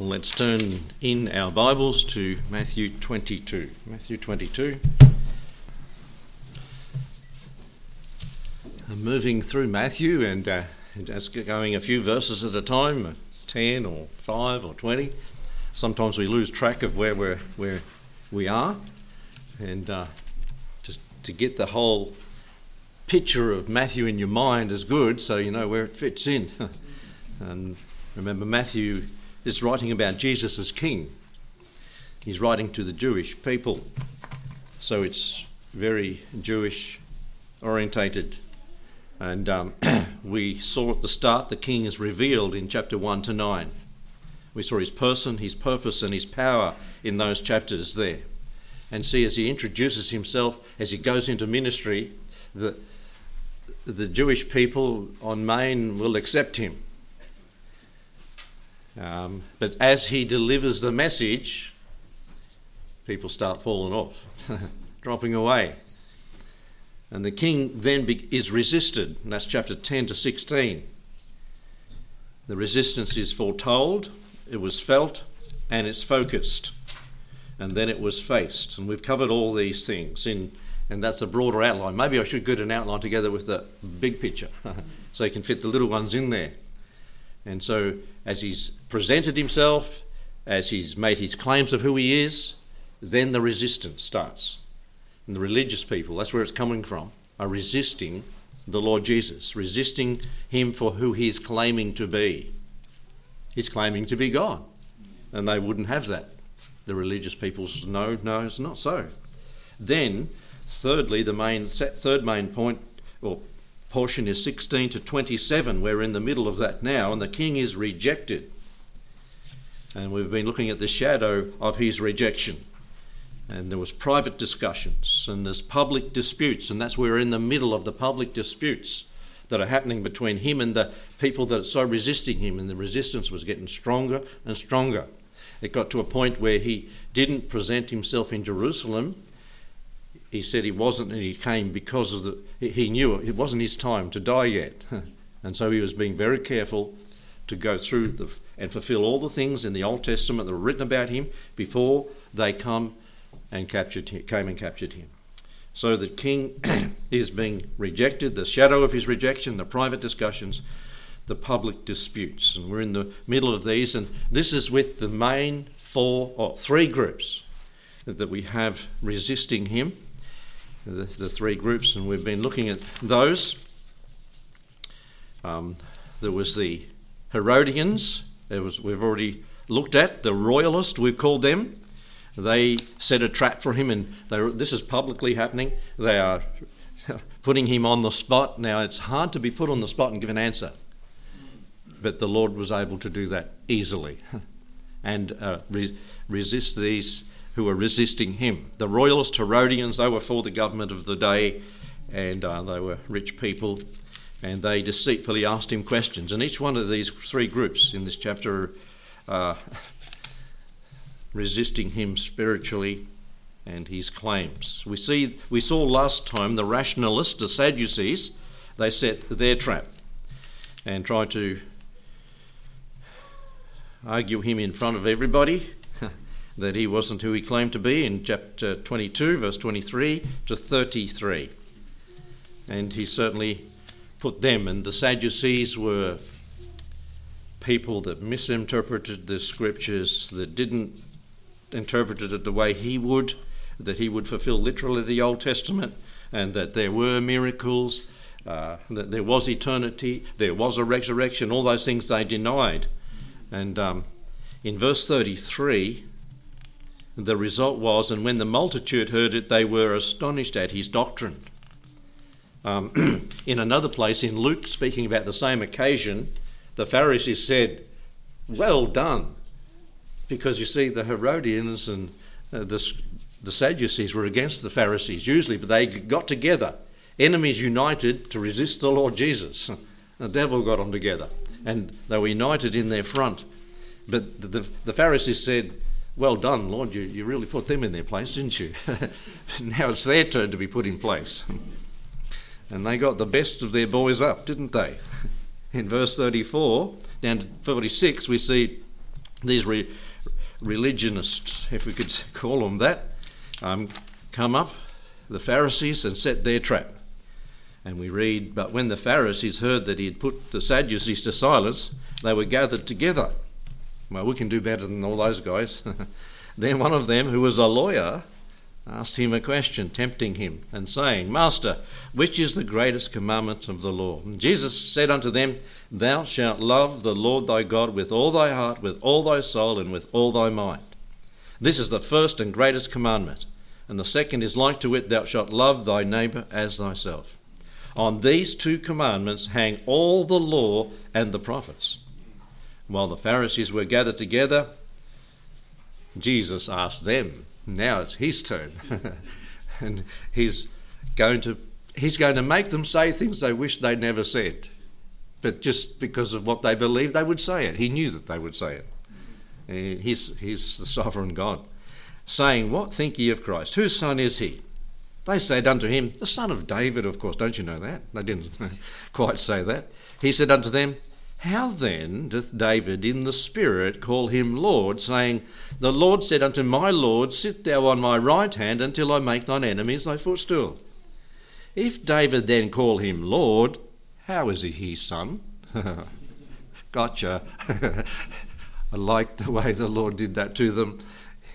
Let's turn in our Bibles to Matthew 22. Matthew 22. I'm moving through Matthew and uh, just going a few verses at a time, uh, 10 or 5 or 20. Sometimes we lose track of where, we're, where we are. And uh, just to get the whole picture of Matthew in your mind is good so you know where it fits in. and remember, Matthew is writing about Jesus as king. He's writing to the Jewish people. So it's very Jewish orientated. And um, we saw at the start the king is revealed in chapter 1 to 9. We saw his person, his purpose, and his power in those chapters there. And see, as he introduces himself, as he goes into ministry, the, the Jewish people on Main will accept him. Um, but as he delivers the message, people start falling off, dropping away. And the king then be- is resisted, and that's chapter 10 to 16. The resistance is foretold, it was felt, and it's focused. And then it was faced. And we've covered all these things, in, and that's a broader outline. Maybe I should get an outline together with the big picture so you can fit the little ones in there. And so, as he's presented himself, as he's made his claims of who he is, then the resistance starts. And the religious people, that's where it's coming from, are resisting the Lord Jesus, resisting him for who he's claiming to be. He's claiming to be God, and they wouldn't have that. The religious peoples, no, no, it's not so. Then, thirdly, the main third main point or portion is 16 to 27. We're in the middle of that now, and the king is rejected. And we've been looking at the shadow of his rejection and there was private discussions and there's public disputes and that's where we're in the middle of the public disputes that are happening between him and the people that are so resisting him and the resistance was getting stronger and stronger it got to a point where he didn't present himself in jerusalem he said he wasn't and he came because of the he knew it wasn't his time to die yet and so he was being very careful to go through the, and fulfill all the things in the old testament that were written about him before they come and captured him, came and captured him. So the king is being rejected, the shadow of his rejection, the private discussions, the public disputes. And we're in the middle of these, and this is with the main four or three groups that we have resisting him. The, the three groups, and we've been looking at those. Um, there was the Herodians, was, we've already looked at, the royalist, we've called them. They set a trap for him, and this is publicly happening. They are putting him on the spot. Now, it's hard to be put on the spot and give an answer, but the Lord was able to do that easily and uh, re- resist these who were resisting him. The royalist Herodians, they were for the government of the day, and uh, they were rich people, and they deceitfully asked him questions. And each one of these three groups in this chapter uh, resisting him spiritually and his claims. We see we saw last time the rationalists, the Sadducees, they set their trap and tried to argue him in front of everybody that he wasn't who he claimed to be in chapter 22, verse 23 to 33. And he certainly put them, and the Sadducees were people that misinterpreted the scriptures, that didn't interpret it the way he would, that he would fulfill literally the Old Testament, and that there were miracles, uh, that there was eternity, there was a resurrection, all those things they denied. And um, in verse 33, the result was, and when the multitude heard it, they were astonished at his doctrine. Um, in another place, in Luke, speaking about the same occasion, the Pharisees said, Well done, because you see, the Herodians and uh, the, the Sadducees were against the Pharisees usually, but they got together, enemies united to resist the Lord Jesus. The devil got them together, and they were united in their front. But the, the, the Pharisees said, Well done, Lord, you, you really put them in their place, didn't you? now it's their turn to be put in place. and they got the best of their boys up, didn't they? In verse 34 down to 46, we see these re- religionists, if we could call them that, um, come up, the Pharisees, and set their trap. And we read, But when the Pharisees heard that he had put the Sadducees to silence, they were gathered together. Well, we can do better than all those guys. then one of them, who was a lawyer, asked him a question, tempting him, and saying, Master, which is the greatest commandment of the law? And Jesus said unto them, Thou shalt love the Lord thy God with all thy heart, with all thy soul, and with all thy mind. This is the first and greatest commandment. And the second is like to it, Thou shalt love thy neighbour as thyself. On these two commandments hang all the law and the prophets. While the Pharisees were gathered together, Jesus asked them, now it's his turn. and he's going to he's going to make them say things they wish they'd never said. But just because of what they believed, they would say it. He knew that they would say it. He's, he's the sovereign God. Saying, What think ye of Christ? Whose son is he? They said unto him, The son of David, of course. Don't you know that? They didn't quite say that. He said unto them, how then doth David in the Spirit call him Lord, saying, The Lord said unto my Lord, Sit thou on my right hand until I make thine enemies thy footstool? If David then call him Lord, how is he his son? gotcha. I like the way the Lord did that to them.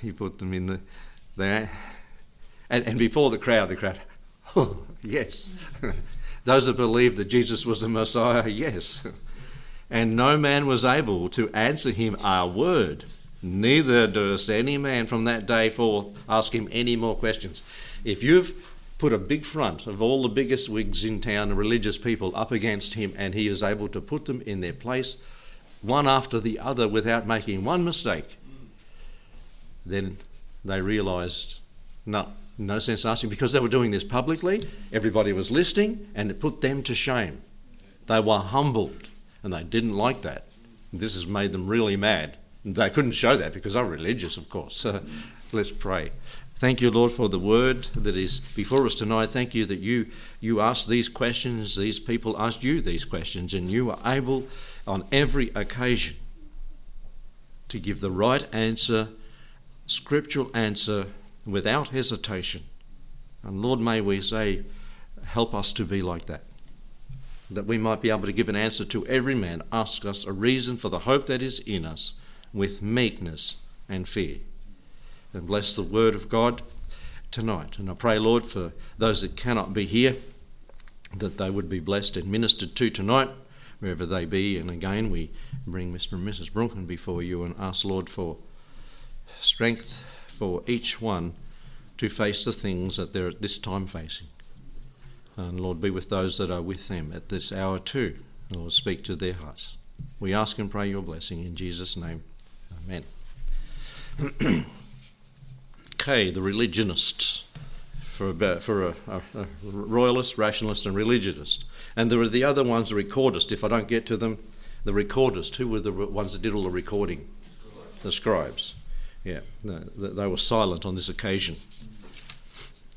He put them in the there. And, and before the crowd, the crowd, oh, yes. Those that believed that Jesus was the Messiah, yes and no man was able to answer him a word. Neither durst any man from that day forth ask him any more questions. If you've put a big front of all the biggest wigs in town and religious people up against him, and he is able to put them in their place, one after the other, without making one mistake, then they realised, no, no sense asking, because they were doing this publicly, everybody was listening, and it put them to shame. They were humbled and they didn't like that. This has made them really mad. They couldn't show that because they're religious, of course. Uh, let's pray. Thank you, Lord, for the word that is before us tonight. Thank you that you, you asked these questions, these people asked you these questions, and you were able on every occasion to give the right answer, scriptural answer, without hesitation. And Lord, may we say, help us to be like that that we might be able to give an answer to every man ask us a reason for the hope that is in us with meekness and fear. And bless the word of God tonight. And I pray, Lord, for those that cannot be here, that they would be blessed and ministered to tonight, wherever they be. And again, we bring Mr. and Mrs. Brunken before you and ask, Lord, for strength for each one to face the things that they're at this time facing. Uh, and Lord, be with those that are with them at this hour too. And Lord, speak to their hearts. We ask and pray your blessing in Jesus' name. Amen. okay, the religionists. For, a, for a, a, a, royalist, rationalist, and religionist. And there are the other ones, the recordists. If I don't get to them, the recordists. Who were the ones that did all the recording? The scribes. Yeah, they were silent on this occasion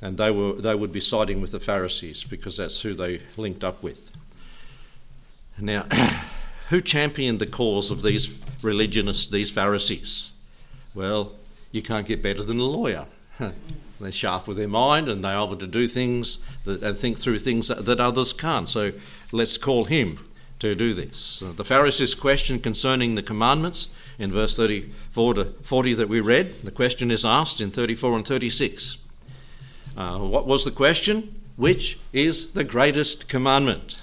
and they were they would be siding with the Pharisees because that's who they linked up with. Now, who championed the cause of these religionists, these Pharisees? Well, you can't get better than a lawyer. they're sharp with their mind and they're able to do things that, and think through things that, that others can't. So let's call him to do this. The Pharisees' question concerning the commandments in verse 34 to 40 that we read, the question is asked in 34 and 36. Uh, what was the question? Which is the greatest commandment?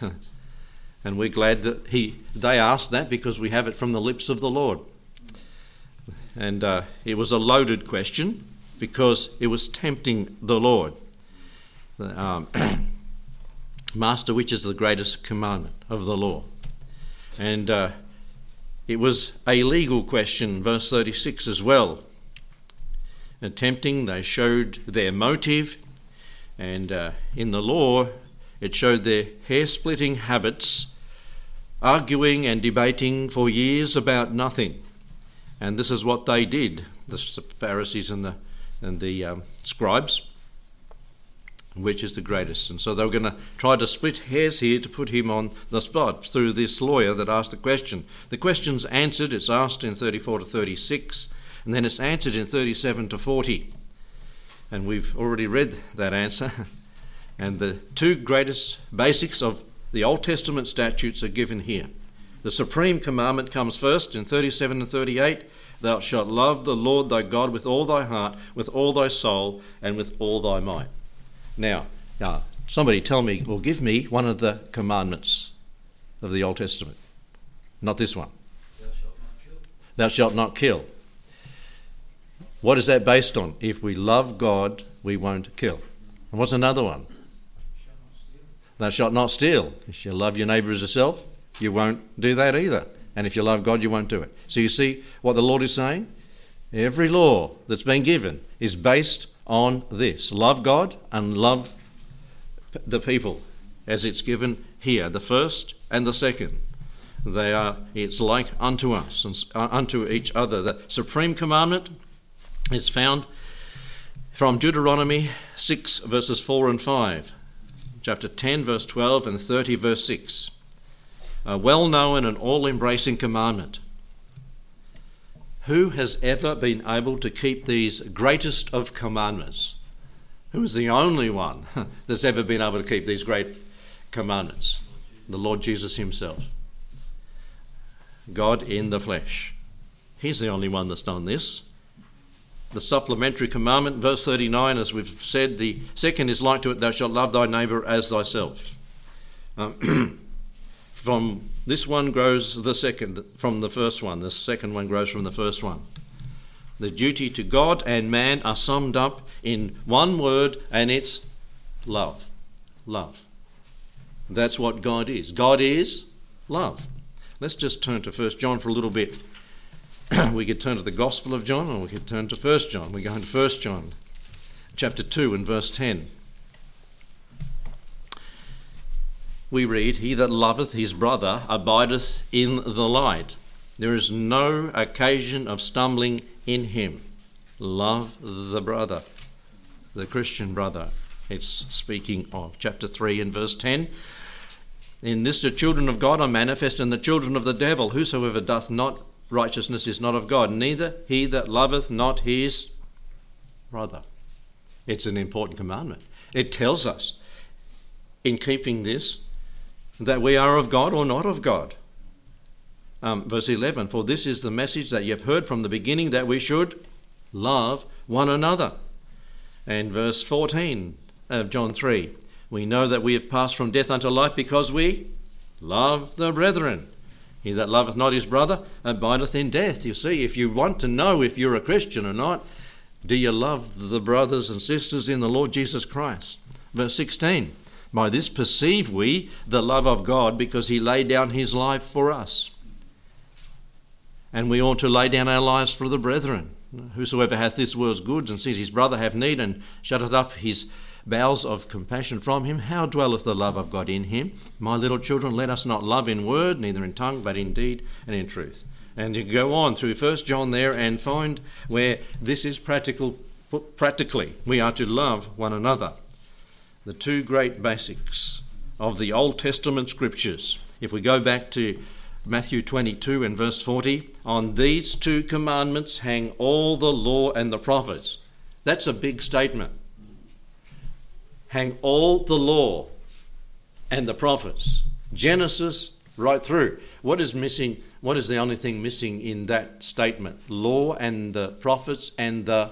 and we're glad that he, they asked that because we have it from the lips of the Lord. And uh, it was a loaded question because it was tempting the Lord. Um, Master, which is the greatest commandment of the law? And uh, it was a legal question, verse 36 as well. Attempting, they showed their motive and uh, in the law, it showed their hair splitting habits, arguing and debating for years about nothing. And this is what they did, the Pharisees and the, and the um, scribes. which is the greatest. And so they were going to try to split hairs here to put him on the spot through this lawyer that asked the question. The question's answered, it's asked in 34 to 36, and then it's answered in 37 to 40. And we've already read that answer. And the two greatest basics of the Old Testament statutes are given here. The supreme commandment comes first in 37 and 38 Thou shalt love the Lord thy God with all thy heart, with all thy soul, and with all thy might. Now, now somebody tell me, or give me one of the commandments of the Old Testament. Not this one. Thou shalt not kill. Thou shalt not kill. What is that based on? If we love God, we won't kill. And what's another one? Thou shalt not steal. If you love your neighbour as yourself, you won't do that either. And if you love God, you won't do it. So you see what the Lord is saying? Every law that's been given is based on this love God and love the people as it's given here, the first and the second. They are, it's like unto us and uh, unto each other. The supreme commandment is found from Deuteronomy 6, verses 4 and 5, chapter 10, verse 12, and 30, verse 6. A well known and all embracing commandment. Who has ever been able to keep these greatest of commandments? Who is the only one that's ever been able to keep these great commandments? The Lord Jesus Himself. God in the flesh. He's the only one that's done this. The supplementary commandment, verse 39, as we've said, the second is like to it, thou shalt love thy neighbour as thyself. Um, from this one grows the second, from the first one. The second one grows from the first one. The duty to God and man are summed up in one word, and it's love. Love. That's what God is. God is love. Let's just turn to 1 John for a little bit. we could turn to the Gospel of John, or we could turn to 1 John. We're going to 1 John, chapter 2, and verse 10. we read, He that loveth his brother abideth in the light. There is no occasion of stumbling in him. Love the brother, the Christian brother. It's speaking of chapter 3 and verse 10. In this the children of God are manifest, and the children of the devil. Whosoever doth not righteousness is not of God, neither he that loveth not his brother. It's an important commandment. It tells us in keeping this that we are of God or not of God. Um, verse 11 For this is the message that you have heard from the beginning that we should love one another. And verse 14 of John 3 We know that we have passed from death unto life because we love the brethren. He that loveth not his brother abideth in death. You see, if you want to know if you're a Christian or not, do you love the brothers and sisters in the Lord Jesus Christ? Verse 16 By this perceive we the love of God because he laid down his life for us. And we ought to lay down our lives for the brethren. Whosoever hath this world's goods and sees his brother have need and shutteth up his bowels of compassion from him, how dwelleth the love of God in him? My little children, let us not love in word, neither in tongue, but in deed and in truth. And you go on through First John there and find where this is practical. Practically, we are to love one another. The two great basics of the Old Testament scriptures. If we go back to Matthew 22 and verse 40, on these two commandments hang all the law and the prophets. That's a big statement. Hang all the law and the prophets. Genesis right through. What is missing? What is the only thing missing in that statement? Law and the prophets and the.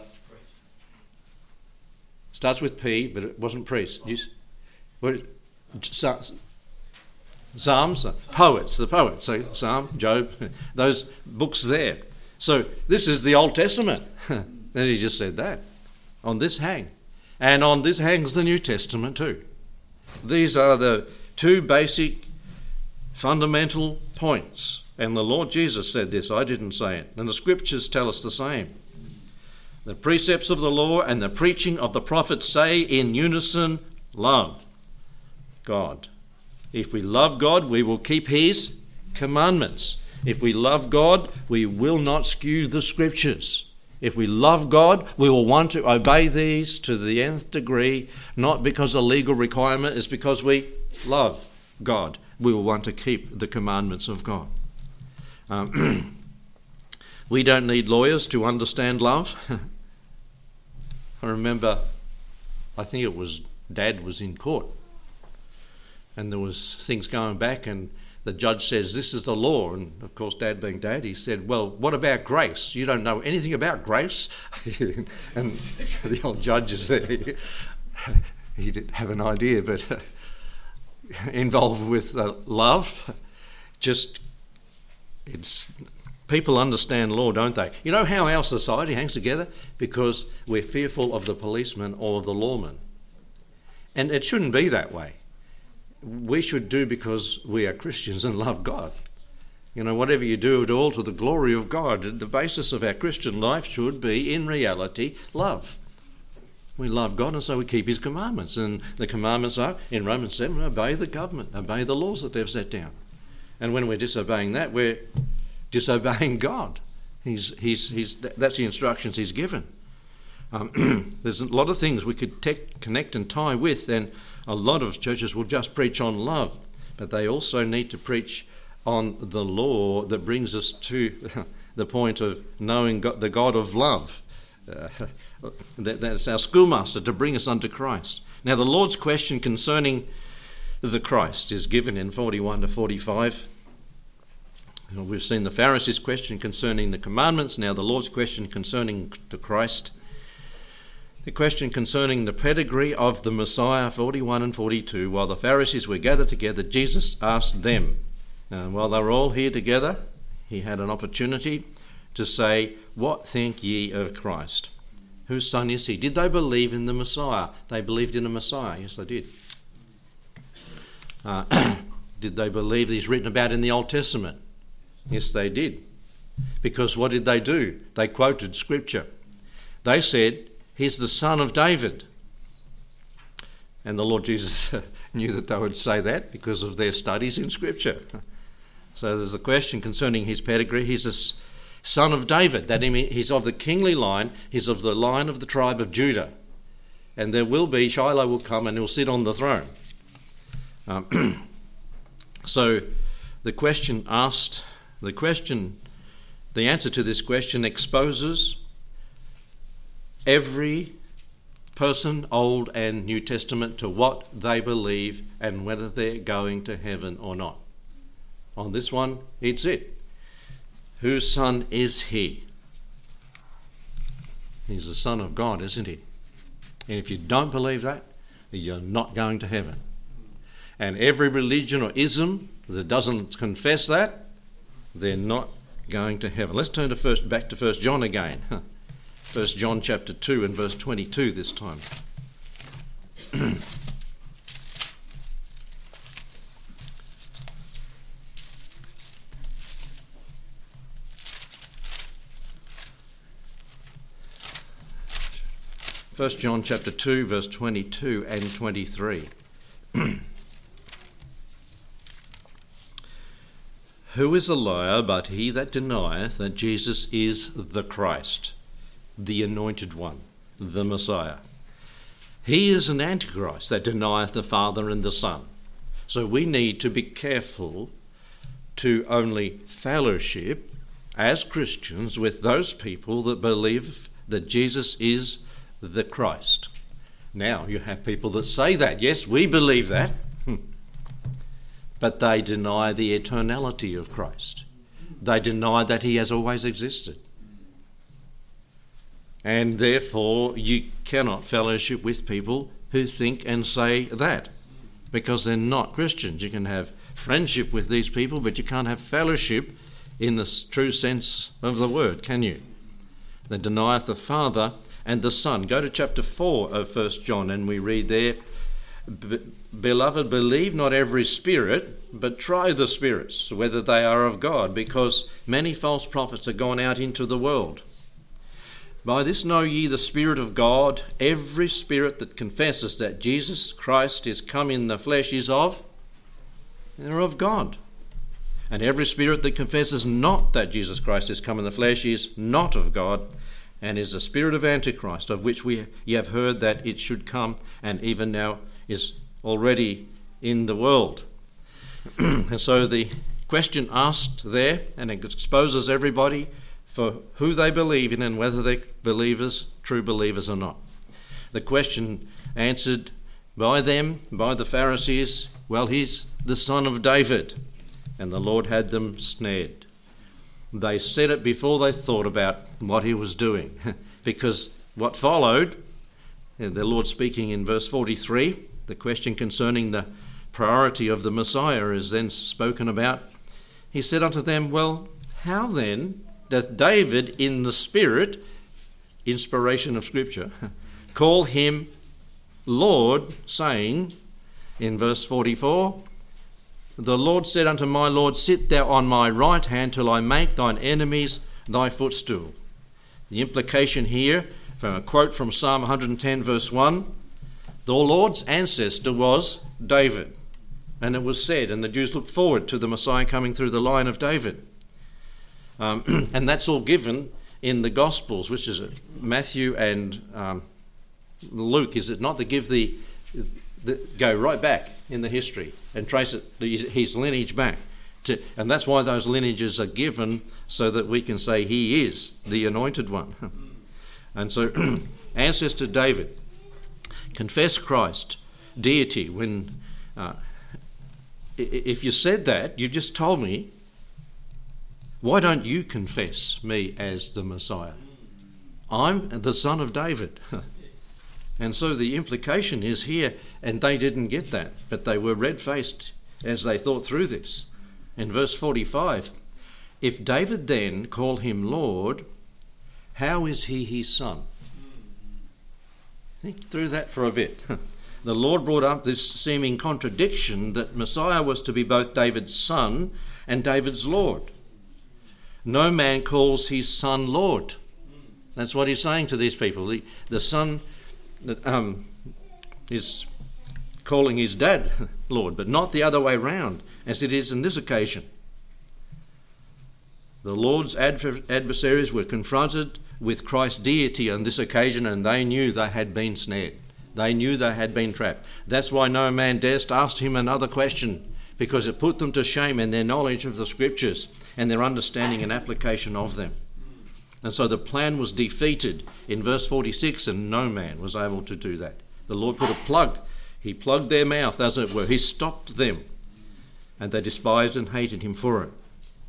Starts with P, but it wasn't priest. You what, Psalms, poets, the poets. So Psalm, Job, those books there. So this is the Old Testament. then he just said that. On this hang. And on this hangs the New Testament too. These are the two basic fundamental points. And the Lord Jesus said this, I didn't say it. And the scriptures tell us the same. The precepts of the law and the preaching of the prophets say in unison, love God. If we love God, we will keep His commandments. If we love God, we will not skew the scriptures. If we love God, we will want to obey these to the nth degree, not because a legal requirement, it's because we love God. We will want to keep the commandments of God. Um, we don't need lawyers to understand love. I remember, I think it was Dad was in court, and there was things going back, and the judge says, This is the law. And of course, dad being dad, he said, Well, what about grace? You don't know anything about grace. and the old judge is there. he didn't have an idea, but involved with uh, love, just it's people understand law, don't they? You know how our society hangs together? Because we're fearful of the policeman or of the lawman. And it shouldn't be that way we should do because we are Christians and love God. You know, whatever you do, do all to the glory of God. The basis of our Christian life should be, in reality, love. We love God and so we keep His commandments. And the commandments are, in Romans 7, obey the government, obey the laws that they've set down. And when we're disobeying that, we're disobeying God. He's, he's, he's, that's the instructions He's given. Um, there's a lot of things we could connect and tie with, and a lot of churches will just preach on love, but they also need to preach on the law that brings us to the point of knowing God, the God of love. Uh, that, that's our schoolmaster to bring us unto Christ. Now, the Lord's question concerning the Christ is given in 41 to 45. We've seen the Pharisees' question concerning the commandments, now the Lord's question concerning the Christ. The question concerning the pedigree of the Messiah, 41 and 42, while the Pharisees were gathered together, Jesus asked them, and while they were all here together, he had an opportunity to say, What think ye of Christ? Whose son is he? Did they believe in the Messiah? They believed in the Messiah. Yes, they did. Uh, did they believe he's written about in the Old Testament? Yes, they did. Because what did they do? They quoted Scripture. They said, He's the son of David. And the Lord Jesus knew that they would say that because of their studies in Scripture. So there's a question concerning his pedigree. He's a son of David. That he's of the kingly line. He's of the line of the tribe of Judah. And there will be, Shiloh will come and he'll sit on the throne. Um, so the question asked, the question, the answer to this question exposes every person, Old and New Testament, to what they believe and whether they're going to heaven or not. On this one, it's it. Whose son is he? He's the Son of God, isn't he? And if you don't believe that, you're not going to heaven. And every religion or ism that doesn't confess that, they're not going to heaven. Let's turn to first back to First John again. 1 John chapter 2 and verse 22 this time. First John chapter 2 verse 22 and 23. Who is a liar but he that denieth that Jesus is the Christ? The anointed one, the Messiah. He is an antichrist that denieth the Father and the Son. So we need to be careful to only fellowship as Christians with those people that believe that Jesus is the Christ. Now, you have people that say that. Yes, we believe that. Hmm. but they deny the eternality of Christ. They deny that he has always existed and therefore you cannot fellowship with people who think and say that because they're not Christians. You can have friendship with these people, but you can't have fellowship in the true sense of the word, can you? They denieth the Father and the Son. Go to chapter 4 of 1 John, and we read there Beloved, believe not every spirit, but try the spirits, whether they are of God, because many false prophets are gone out into the world. By this know ye the Spirit of God. Every spirit that confesses that Jesus Christ is come in the flesh is of, they're of God. And every spirit that confesses not that Jesus Christ is come in the flesh is not of God. and is the spirit of Antichrist, of which we ye have heard that it should come, and even now is already in the world. and so the question asked there, and it exposes everybody for who they believe in and whether they're believers, true believers or not. The question answered by them, by the Pharisees, well, he's the son of David. And the Lord had them snared. They said it before they thought about what he was doing. because what followed, the Lord speaking in verse 43, the question concerning the priority of the Messiah is then spoken about. He said unto them, Well, how then doth David in the Spirit, inspiration of Scripture, call him Lord, saying in verse 44, The Lord said unto my Lord, Sit thou on my right hand till I make thine enemies thy footstool. The implication here, from a quote from Psalm 110, verse 1, the Lord's ancestor was David. And it was said, and the Jews looked forward to the Messiah coming through the line of David. Um, and that's all given in the Gospels, which is Matthew and um, Luke, is it not? To give the, the, go right back in the history and trace it, his lineage back. To, and that's why those lineages are given so that we can say he is the anointed one. and so, ancestor David, confess Christ, deity. When uh, if you said that, you just told me. Why don't you confess me as the Messiah? I'm the son of David. and so the implication is here, and they didn't get that, but they were red faced as they thought through this. In verse 45, if David then call him Lord, how is he his son? Think through that for a bit. the Lord brought up this seeming contradiction that Messiah was to be both David's son and David's Lord. No man calls his son Lord. That's what he's saying to these people. The, the son um, is calling his dad Lord, but not the other way round, as it is in this occasion. The Lord's adversaries were confronted with Christ's deity on this occasion, and they knew they had been snared. They knew they had been trapped. That's why no man durst ask him another question, because it put them to shame in their knowledge of the Scriptures and their understanding and application of them. And so the plan was defeated in verse 46, and no man was able to do that. The Lord put a plug, He plugged their mouth, as it were. He stopped them, and they despised and hated Him for it.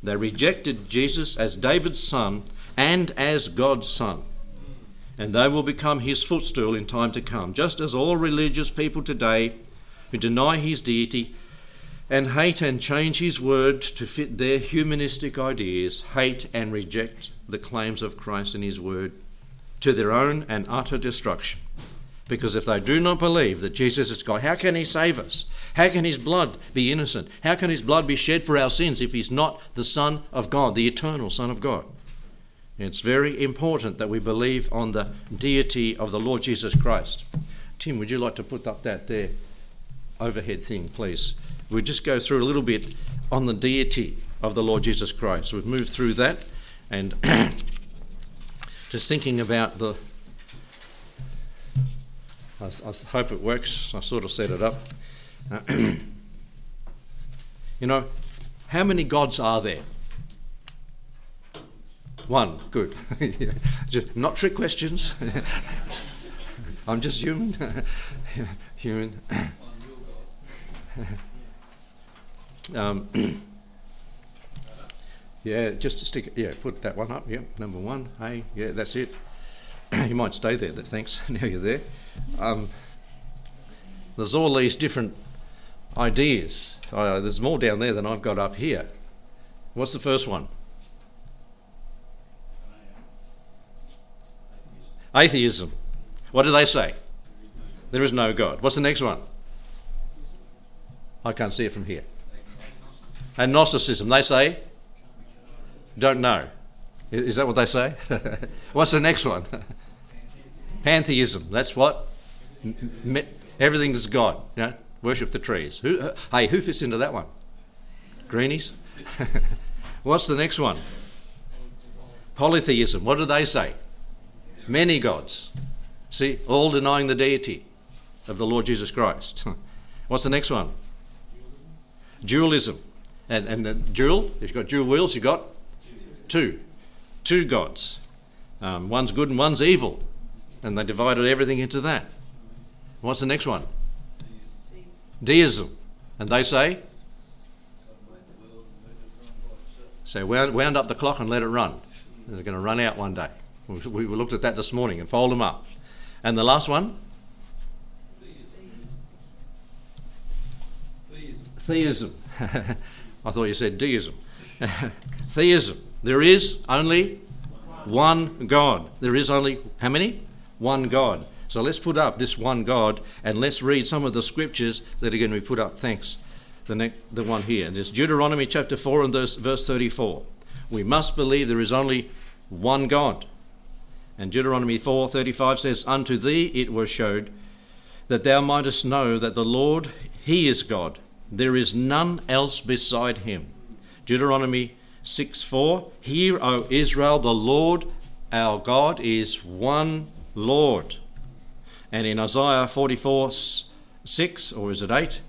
They rejected Jesus as David's son and as God's son. And they will become his footstool in time to come, just as all religious people today who deny his deity and hate and change his word to fit their humanistic ideas, hate and reject the claims of Christ and his word to their own and utter destruction. Because if they do not believe that Jesus is God, how can he save us? How can his blood be innocent? How can his blood be shed for our sins if he's not the Son of God, the eternal Son of God? It's very important that we believe on the deity of the Lord Jesus Christ. Tim, would you like to put up that there overhead thing, please? We'll just go through a little bit on the deity of the Lord Jesus Christ. We've moved through that and just thinking about the. I, I, hope it works. I sort of set it up. Uh, you know, how many gods are there? One, good. just, not trick questions. I'm just human. human. Um, yeah, just to stick. Yeah, put that one up. Yep, number one. Hey, yeah, that's it. you might stay there. Thanks. now you're there. Um, there's all these different ideas. Uh, there's more down there than I've got up here. What's the first one? Atheism. What do they say? There is no God. What's the next one? I can't see it from here. And Agnosticism. They say, don't know. Is that what they say? What's the next one? Pantheism. That's what? Everything is God. You know, worship the trees. Who, uh, hey, who fits into that one? Greenies? What's the next one? Polytheism. What do they say? Many gods. See, all denying the deity of the Lord Jesus Christ. What's the next one? Dualism. And, and the dual, if you've got dual wheels, you've got two. Two gods. Um, one's good and one's evil. And they divided everything into that. What's the next one? Deism. And they say? So wound, wound up the clock and let it run. They're going to run out one day. We, we looked at that this morning and fold them up. And the last one? Theism. I thought you said deism. Theism. There is only one God. There is only, how many? One God. So let's put up this one God and let's read some of the scriptures that are going to be put up. Thanks. The, next, the one here. And it's Deuteronomy chapter 4 and verse, verse 34. We must believe there is only one God. And Deuteronomy 4:35 says, "Unto thee it was showed that thou mightest know that the Lord he is God. There is none else beside him." Deuteronomy 6:4, "Hear, O Israel, the Lord our God is one Lord." And in Isaiah 44 6, or is it 8?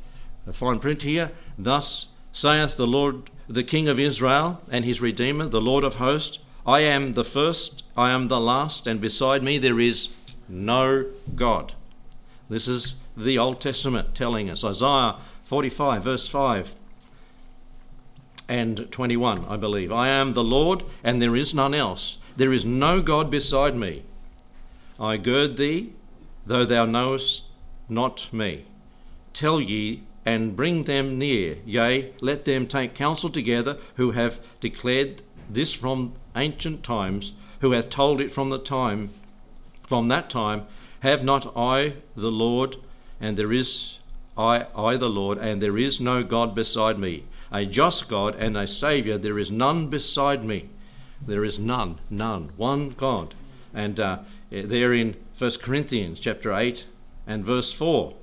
A fine print here, thus saith the Lord, the King of Israel and his Redeemer, the Lord of hosts, I am the first, I am the last, and beside me there is no God. This is the Old Testament telling us. Isaiah 45, verse 5 and 21, I believe. I am the Lord, and there is none else. There is no God beside me. I gird thee, though thou knowest not me. Tell ye and bring them near, yea, let them take counsel together who have declared this from ancient times, who hath told it from the time from that time, have not I the Lord, and there is I I the Lord, and there is no God beside me, a just God and a Saviour, there is none beside me. There is none, none, one God. And uh, there in 1 Corinthians chapter 8 and verse 4.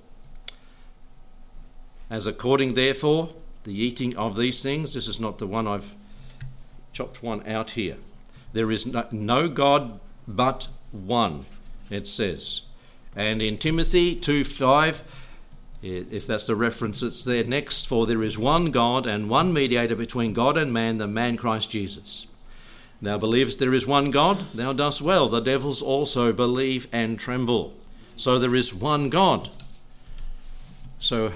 As according, therefore, the eating of these things, this is not the one I've chopped one out here. There is no, no God but one, it says. And in Timothy 2 5, if that's the reference that's there next, for there is one God and one mediator between God and man, the man Christ Jesus. Thou believest there is one God, thou dost well. The devils also believe and tremble. So there is one God. So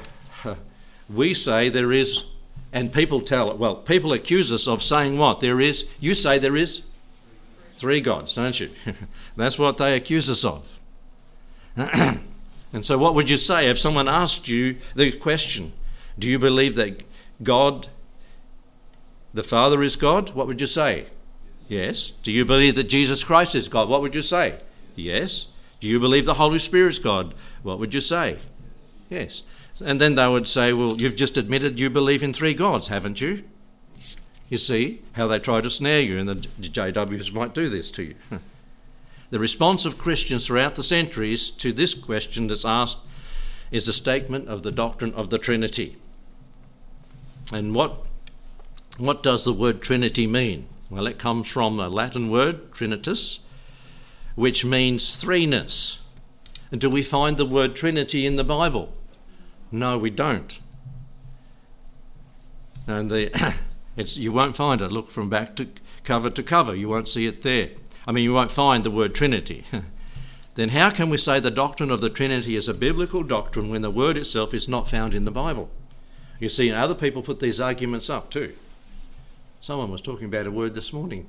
we say there is, and people tell it, well, people accuse us of saying what? There is, you say there is three gods, don't you? That's what they accuse us of. and so, what would you say if someone asked you the question, Do you believe that God, the Father, is God? What would you say? Yes. Do you believe that Jesus Christ is God? What would you say? Yes. Do you believe the Holy Spirit is God? What would you say? Yes. And then they would say, Well, you've just admitted you believe in three gods, haven't you? You see how they try to snare you, and the JWs might do this to you. The response of Christians throughout the centuries to this question that's asked is a statement of the doctrine of the Trinity. And what, what does the word Trinity mean? Well, it comes from a Latin word, trinitas, which means threeness. And do we find the word Trinity in the Bible? No, we don't. And the It's, you won't find it. Look from back to cover to cover. You won't see it there. I mean, you won't find the word Trinity. then how can we say the doctrine of the Trinity is a biblical doctrine when the word itself is not found in the Bible? You see, other people put these arguments up too. Someone was talking about a word this morning.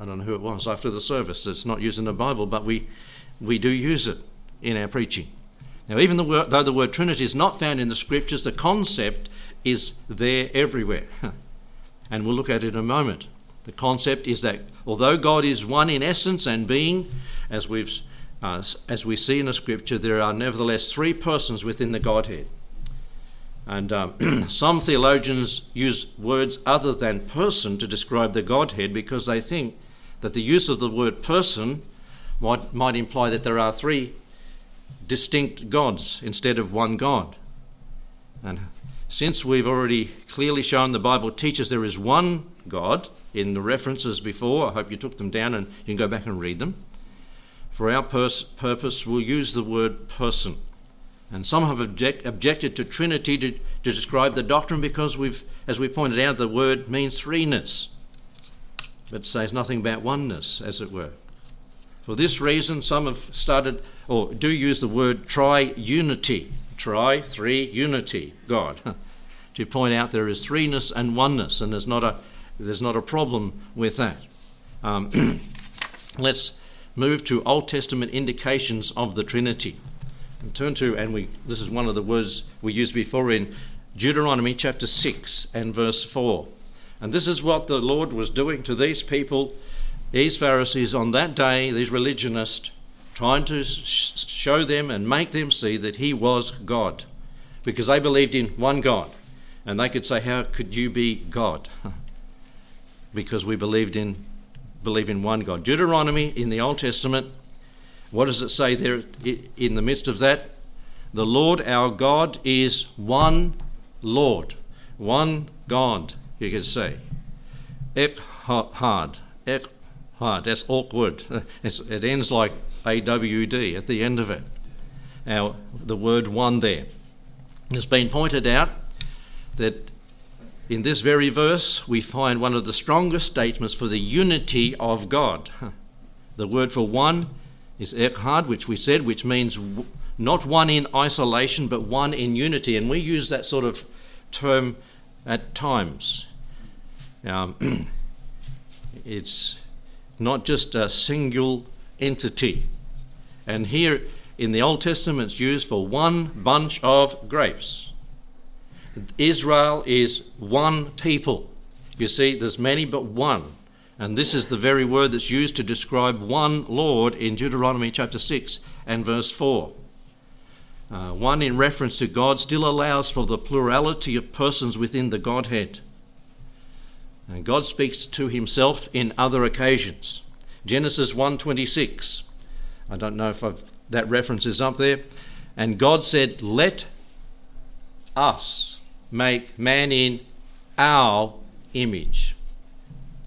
I don't know who it was after the service. It's not used in the Bible, but we, we do use it in our preaching. Now, even though the word Trinity is not found in the scriptures, the concept is there everywhere. and we'll look at it in a moment. The concept is that although God is one in essence and being, as, we've, uh, as we see in the scripture, there are nevertheless three persons within the Godhead. And um, some theologians use words other than person to describe the Godhead because they think that the use of the word person might, might imply that there are three distinct gods instead of one God. And since we've already clearly shown the Bible teaches there is one God in the references before, I hope you took them down and you can go back and read them. for our pers- purpose, we'll use the word person. And some have object- objected to Trinity to, to describe the doctrine because we've, as we pointed out, the word means threeness, but says nothing about oneness, as it were. For this reason, some have started or do use the word triunity, tri, three, unity, God, to point out there is threeness and oneness, and there's not a there's not a problem with that. Um, let's move to Old Testament indications of the Trinity. And turn to, and we this is one of the words we used before in Deuteronomy chapter 6 and verse 4. And this is what the Lord was doing to these people, these Pharisees on that day, these religionists, trying to sh- show them and make them see that He was God. Because they believed in one God. And they could say, How could you be God? because we believed in believe in one God. Deuteronomy in the Old Testament, what does it say there in the midst of that? The Lord our God is one Lord, one God, you could say. Echad, Echad, that's awkward. It ends like AWD at the end of it. Now, the word one there. It's been pointed out that in this very verse, we find one of the strongest statements for the unity of God. The word for one is echad, which we said, which means not one in isolation, but one in unity. And we use that sort of term at times. Um, it's not just a single entity. And here in the Old Testament, it's used for one bunch of grapes. Israel is one people. You see, there's many but one. And this is the very word that's used to describe one Lord in Deuteronomy chapter 6 and verse 4. Uh, one in reference to God still allows for the plurality of persons within the Godhead. And God speaks to himself in other occasions. Genesis 1:26. I don't know if I've, that reference is up there. And God said, "Let us make man in our image.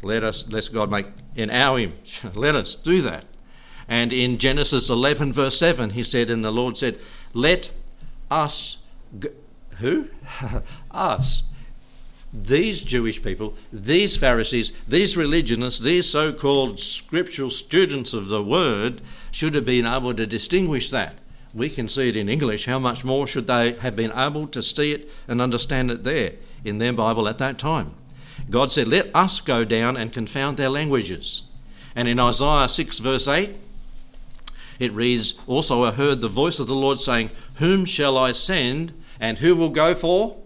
Let us, let God make in our image. let us do that. And in Genesis 11, verse 7, he said, and the Lord said, Let us, go, who? us. These Jewish people, these Pharisees, these religionists, these so called scriptural students of the word should have been able to distinguish that we can see it in English, how much more should they have been able to see it and understand it there in their Bible at that time? God said, Let us go down and confound their languages. And in Isaiah 6, verse 8, it reads, Also I heard the voice of the Lord saying, Whom shall I send, and who will go for?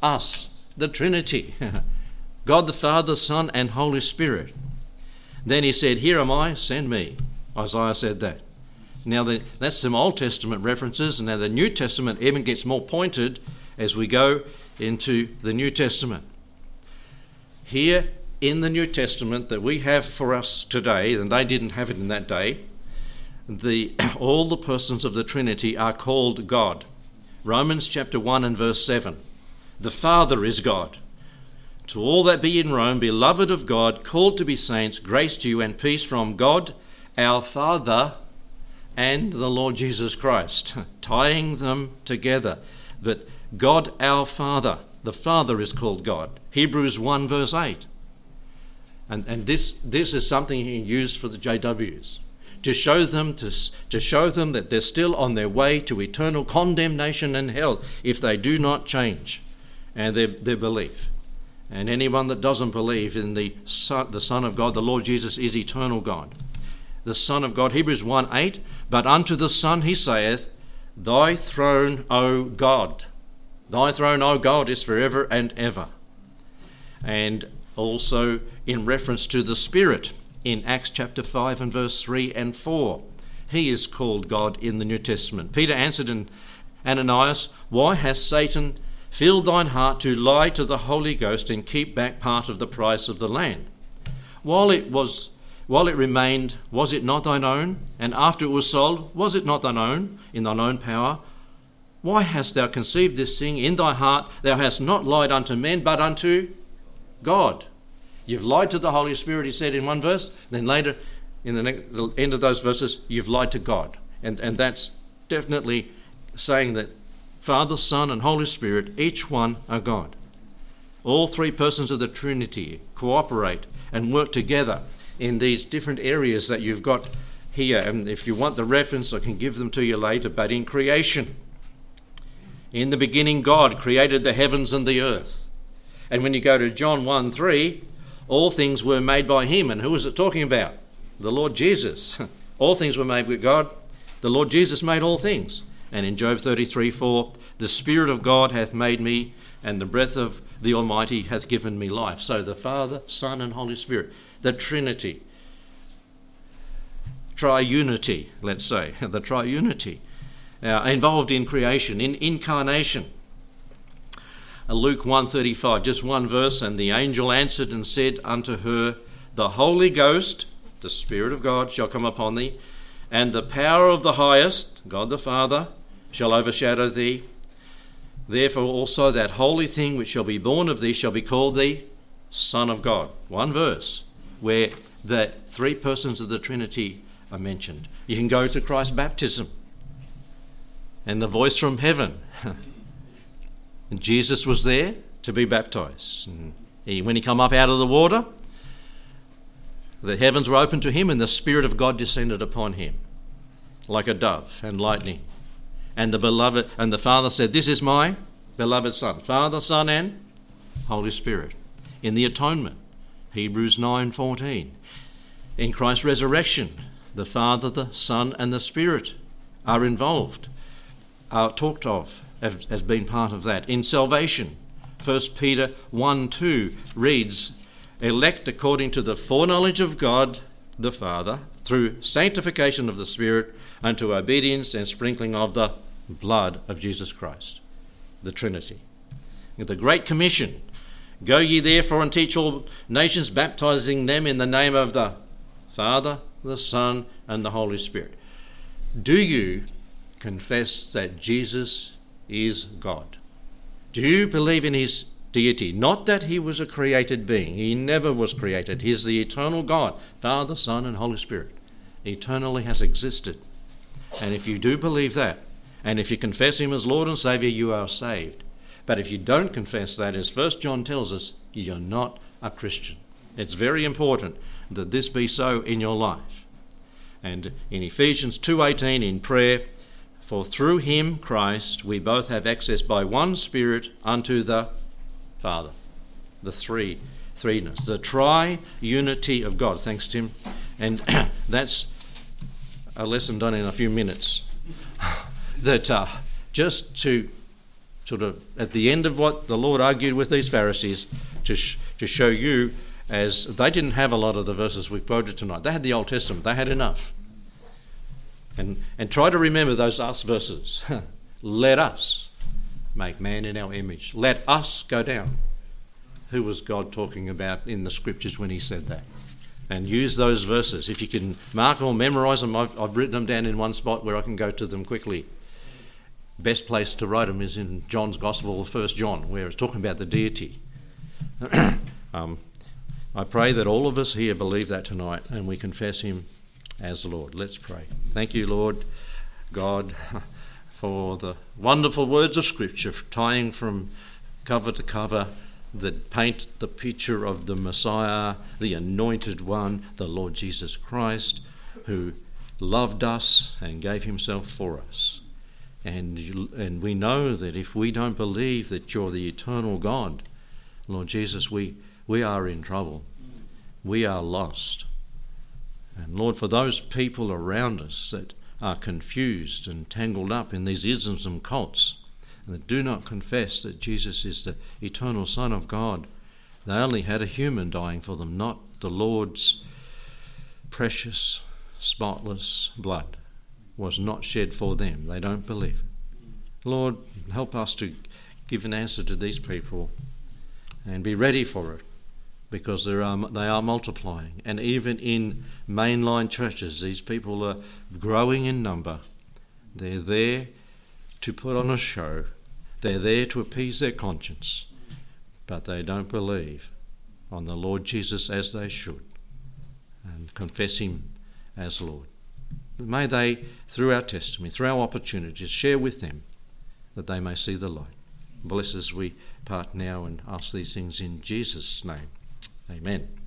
Us, the Trinity. God the Father, Son, and Holy Spirit. Then he said, Here am I, send me. Isaiah said that. Now, the, that's some Old Testament references, and now the New Testament even gets more pointed as we go into the New Testament. Here in the New Testament that we have for us today, and they didn't have it in that day, the, all the persons of the Trinity are called God. Romans chapter 1 and verse 7. The Father is God. To all that be in Rome, beloved of God, called to be saints, grace to you and peace from God, our Father and the Lord Jesus Christ, tying them together. But God our Father, the Father is called God. Hebrews 1 verse 8. And, and this, this is something he used for the JWs to show them to, to show them that they're still on their way to eternal condemnation and hell if they do not change and their, their belief. And anyone that doesn't believe in the Son, the Son of God, the Lord Jesus, is eternal God. The Son of God, Hebrews 1 8, but unto the Son he saith, Thy throne, O God, thy throne, O God, is forever and ever. And also in reference to the Spirit in Acts chapter 5 and verse 3 and 4. He is called God in the New Testament. Peter answered in Ananias, Why hath Satan filled thine heart to lie to the Holy Ghost and keep back part of the price of the land? While it was while it remained, was it not thine own? And after it was sold, was it not thine own, in thine own power? Why hast thou conceived this thing in thy heart? Thou hast not lied unto men, but unto God. You've lied to the Holy Spirit, he said in one verse. Then later in the, next, the end of those verses, you've lied to God. And, and that's definitely saying that Father, Son, and Holy Spirit, each one are God. All three persons of the Trinity cooperate and work together in these different areas that you've got here. And if you want the reference, I can give them to you later. But in creation, in the beginning, God created the heavens and the earth. And when you go to John 1 3, all things were made by him. And who is it talking about? The Lord Jesus. all things were made with God. The Lord Jesus made all things. And in Job 33 4, the Spirit of God hath made me, and the breath of the Almighty hath given me life. So the Father, Son, and Holy Spirit, the Trinity, triunity, let's say, the triunity, uh, involved in creation, in incarnation. Uh, Luke 135, just one verse, and the angel answered and said unto her, The Holy Ghost, the Spirit of God, shall come upon thee, and the power of the highest, God the Father, shall overshadow thee. Therefore also that holy thing which shall be born of thee shall be called the Son of God. One verse where the three persons of the Trinity are mentioned. You can go to Christ's baptism and the voice from heaven. and Jesus was there to be baptized. And he, when he come up out of the water, the heavens were opened to him and the Spirit of God descended upon him like a dove and lightning. And the beloved and the Father said, This is my beloved Son. Father, Son, and Holy Spirit. In the atonement, Hebrews 9:14. In Christ's resurrection, the Father, the Son, and the Spirit are involved, are talked of as being part of that. In salvation, 1 Peter 1 2 reads, Elect according to the foreknowledge of God the Father, through sanctification of the Spirit, unto obedience and sprinkling of the blood of Jesus Christ, the Trinity. The Great Commission Go ye therefore and teach all nations, baptizing them in the name of the Father, the Son, and the Holy Spirit. Do you confess that Jesus is God? Do you believe in his deity? Not that he was a created being, he never was created. He's the eternal God, Father, Son, and Holy Spirit. Eternally has existed. And if you do believe that, and if you confess him as Lord and Saviour, you are saved. But if you don't confess that, as First John tells us, you're not a Christian. It's very important that this be so in your life. And in Ephesians 2:18 in prayer, for through him Christ we both have access by one spirit unto the Father. The three threeness, the tri-unity of God. Thanks Tim. And that's a lesson done in a few minutes. that uh, just to sort of at the end of what the Lord argued with these Pharisees to, sh- to show you as they didn't have a lot of the verses we've quoted tonight. They had the Old Testament, they had enough. And, and try to remember those us verses. Let us make man in our image. Let us go down. Who was God talking about in the scriptures when he said that? And use those verses. If you can mark or memorize them, I've, I've written them down in one spot where I can go to them quickly best place to write them is in John's Gospel, First John, where it's talking about the deity. um, I pray that all of us here believe that tonight and we confess Him as the Lord. Let's pray. Thank you, Lord God, for the wonderful words of Scripture, tying from cover to cover that paint the picture of the Messiah, the Anointed One, the Lord Jesus Christ, who loved us and gave Himself for us. And, and we know that if we don't believe that you're the eternal God, Lord Jesus, we, we are in trouble. We are lost. And Lord, for those people around us that are confused and tangled up in these isms and cults, and that do not confess that Jesus is the eternal Son of God, they only had a human dying for them, not the Lord's precious, spotless blood was not shed for them. They don't believe. Lord, help us to give an answer to these people and be ready for it because there are, they are multiplying. And even in mainline churches, these people are growing in number. They're there to put on a show, they're there to appease their conscience, but they don't believe on the Lord Jesus as they should and confess Him as Lord. May they, through our testimony, through our opportunities, share with them that they may see the light. Bless as we part now and ask these things in Jesus' name. Amen.